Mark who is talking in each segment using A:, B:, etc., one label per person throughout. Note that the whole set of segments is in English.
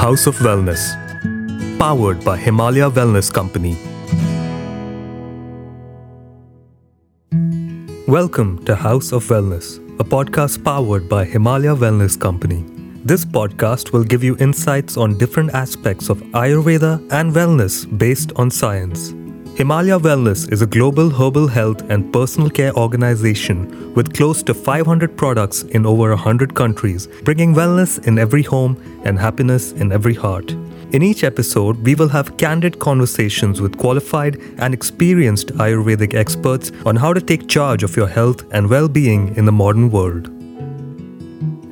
A: House of Wellness, powered by Himalaya Wellness Company. Welcome to House of Wellness, a podcast powered by Himalaya Wellness Company. This podcast will give you insights on different aspects of Ayurveda and wellness based on science. Himalaya Wellness is a global herbal health and personal care organization with close to 500 products in over 100 countries, bringing wellness in every home and happiness in every heart. In each episode, we will have candid conversations with qualified and experienced Ayurvedic experts on how to take charge of your health and well being in the modern world.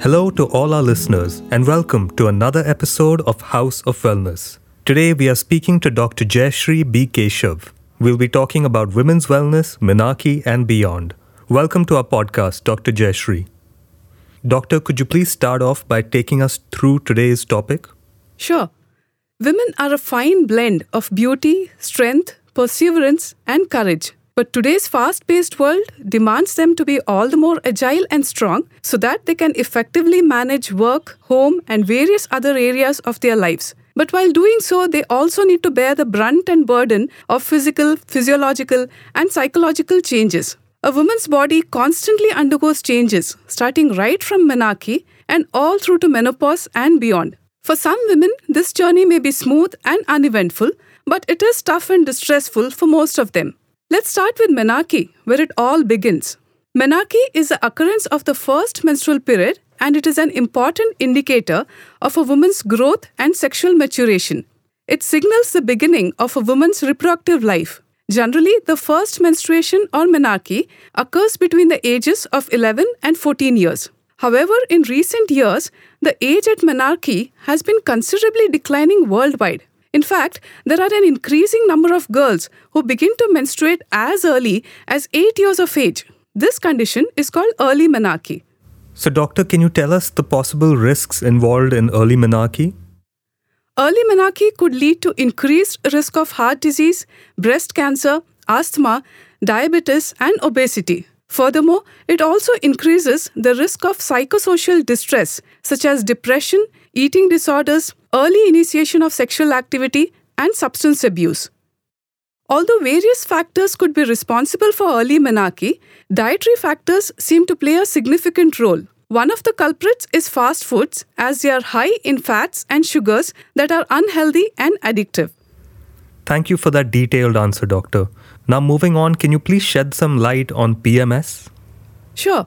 A: Hello to all our listeners, and welcome to another episode of House of Wellness. Today, we are speaking to Dr. Jayashree B. Keshav. We'll be talking about women's wellness, Menarche, and beyond. Welcome to our podcast, Dr. Jayashree. Doctor, could you please start off by taking us through today's topic?
B: Sure. Women are a fine blend of beauty, strength, perseverance, and courage. But today's fast paced world demands them to be all the more agile and strong so that they can effectively manage work, home, and various other areas of their lives. But while doing so, they also need to bear the brunt and burden of physical, physiological, and psychological changes. A woman's body constantly undergoes changes, starting right from menarche and all through to menopause and beyond. For some women, this journey may be smooth and uneventful, but it is tough and distressful for most of them. Let's start with menarche, where it all begins. Menarche is the occurrence of the first menstrual period and it is an important indicator of a woman's growth and sexual maturation. It signals the beginning of a woman's reproductive life. Generally, the first menstruation or menarche occurs between the ages of 11 and 14 years. However, in recent years, the age at menarche has been considerably declining worldwide. In fact, there are an increasing number of girls who begin to menstruate as early as 8 years of age. This condition is called early menarche.
A: So, doctor, can you tell us the possible risks involved in early menarche?
B: Early menarche could lead to increased risk of heart disease, breast cancer, asthma, diabetes, and obesity. Furthermore, it also increases the risk of psychosocial distress, such as depression, eating disorders, early initiation of sexual activity, and substance abuse. Although various factors could be responsible for early menarche, dietary factors seem to play a significant role. One of the culprits is fast foods, as they are high in fats and sugars that are unhealthy and addictive.
A: Thank you for that detailed answer, doctor. Now, moving on, can you please shed some light on PMS?
B: Sure.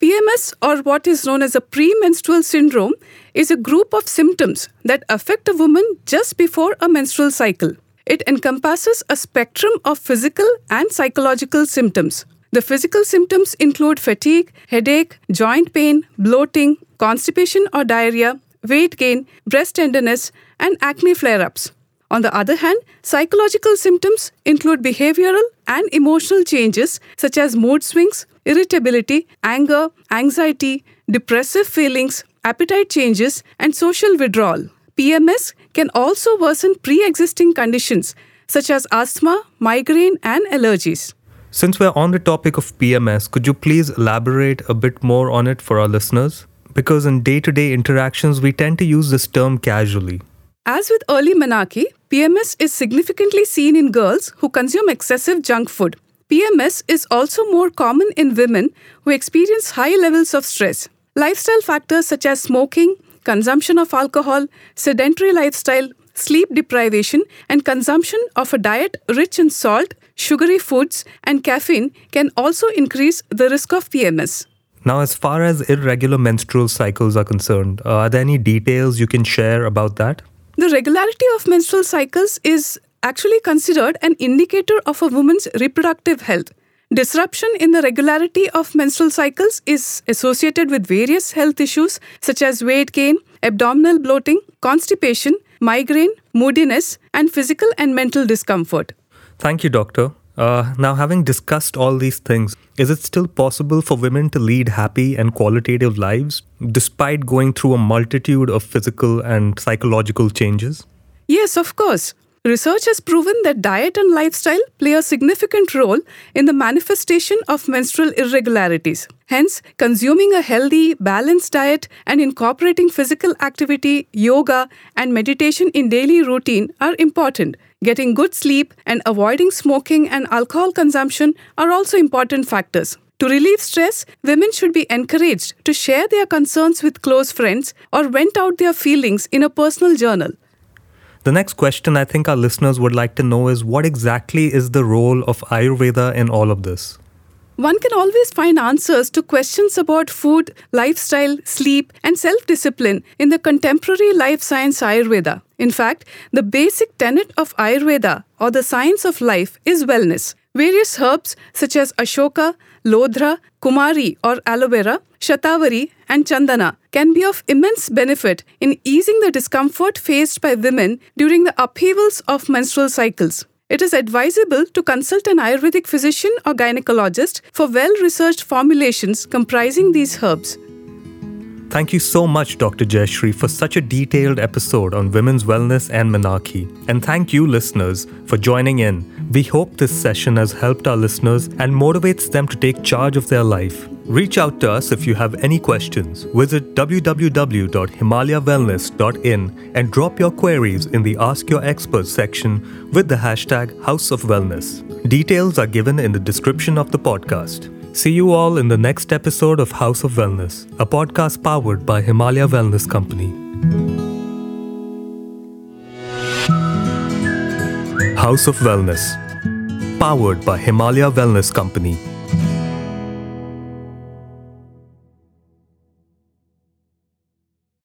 B: PMS, or what is known as a premenstrual syndrome, is a group of symptoms that affect a woman just before a menstrual cycle. It encompasses a spectrum of physical and psychological symptoms. The physical symptoms include fatigue, headache, joint pain, bloating, constipation or diarrhea, weight gain, breast tenderness, and acne flare ups. On the other hand, psychological symptoms include behavioral and emotional changes such as mood swings, irritability, anger, anxiety, depressive feelings, appetite changes, and social withdrawal. PMS can also worsen pre existing conditions such as asthma, migraine, and allergies.
A: Since we're on the topic of PMS, could you please elaborate a bit more on it for our listeners? Because in day to day interactions, we tend to use this term casually.
B: As with early menarche, PMS is significantly seen in girls who consume excessive junk food. PMS is also more common in women who experience high levels of stress. Lifestyle factors such as smoking, consumption of alcohol, sedentary lifestyle, sleep deprivation, and consumption of a diet rich in salt, sugary foods, and caffeine can also increase the risk of PMS.
A: Now, as far as irregular menstrual cycles are concerned, uh, are there any details you can share about that?
B: The regularity of menstrual cycles is actually considered an indicator of a woman's reproductive health. Disruption in the regularity of menstrual cycles is associated with various health issues such as weight gain, abdominal bloating, constipation, migraine, moodiness, and physical and mental discomfort.
A: Thank you, doctor. Uh, now, having discussed all these things, is it still possible for women to lead happy and qualitative lives despite going through a multitude of physical and psychological changes?
B: Yes, of course. Research has proven that diet and lifestyle play a significant role in the manifestation of menstrual irregularities. Hence, consuming a healthy, balanced diet and incorporating physical activity, yoga, and meditation in daily routine are important. Getting good sleep and avoiding smoking and alcohol consumption are also important factors. To relieve stress, women should be encouraged to share their concerns with close friends or vent out their feelings in a personal journal.
A: The next question I think our listeners would like to know is what exactly is the role of Ayurveda in all of this?
B: One can always find answers to questions about food, lifestyle, sleep, and self discipline in the contemporary life science Ayurveda. In fact, the basic tenet of Ayurveda, or the science of life, is wellness. Various herbs such as Ashoka, Lodhra, Kumari or aloe vera, Shatavari, and Chandana can be of immense benefit in easing the discomfort faced by women during the upheavals of menstrual cycles. It is advisable to consult an Ayurvedic physician or gynecologist for well researched formulations comprising these herbs.
A: Thank you so much, Dr. Jayashree, for such a detailed episode on women's wellness and menarche. And thank you, listeners, for joining in. We hope this session has helped our listeners and motivates them to take charge of their life. Reach out to us if you have any questions. Visit www.himalayawellness.in and drop your queries in the Ask Your Experts section with the hashtag House of Wellness. Details are given in the description of the podcast. See you all in the next episode of House of Wellness, a podcast powered by Himalaya Wellness Company. House of Wellness, powered by Himalaya Wellness Company.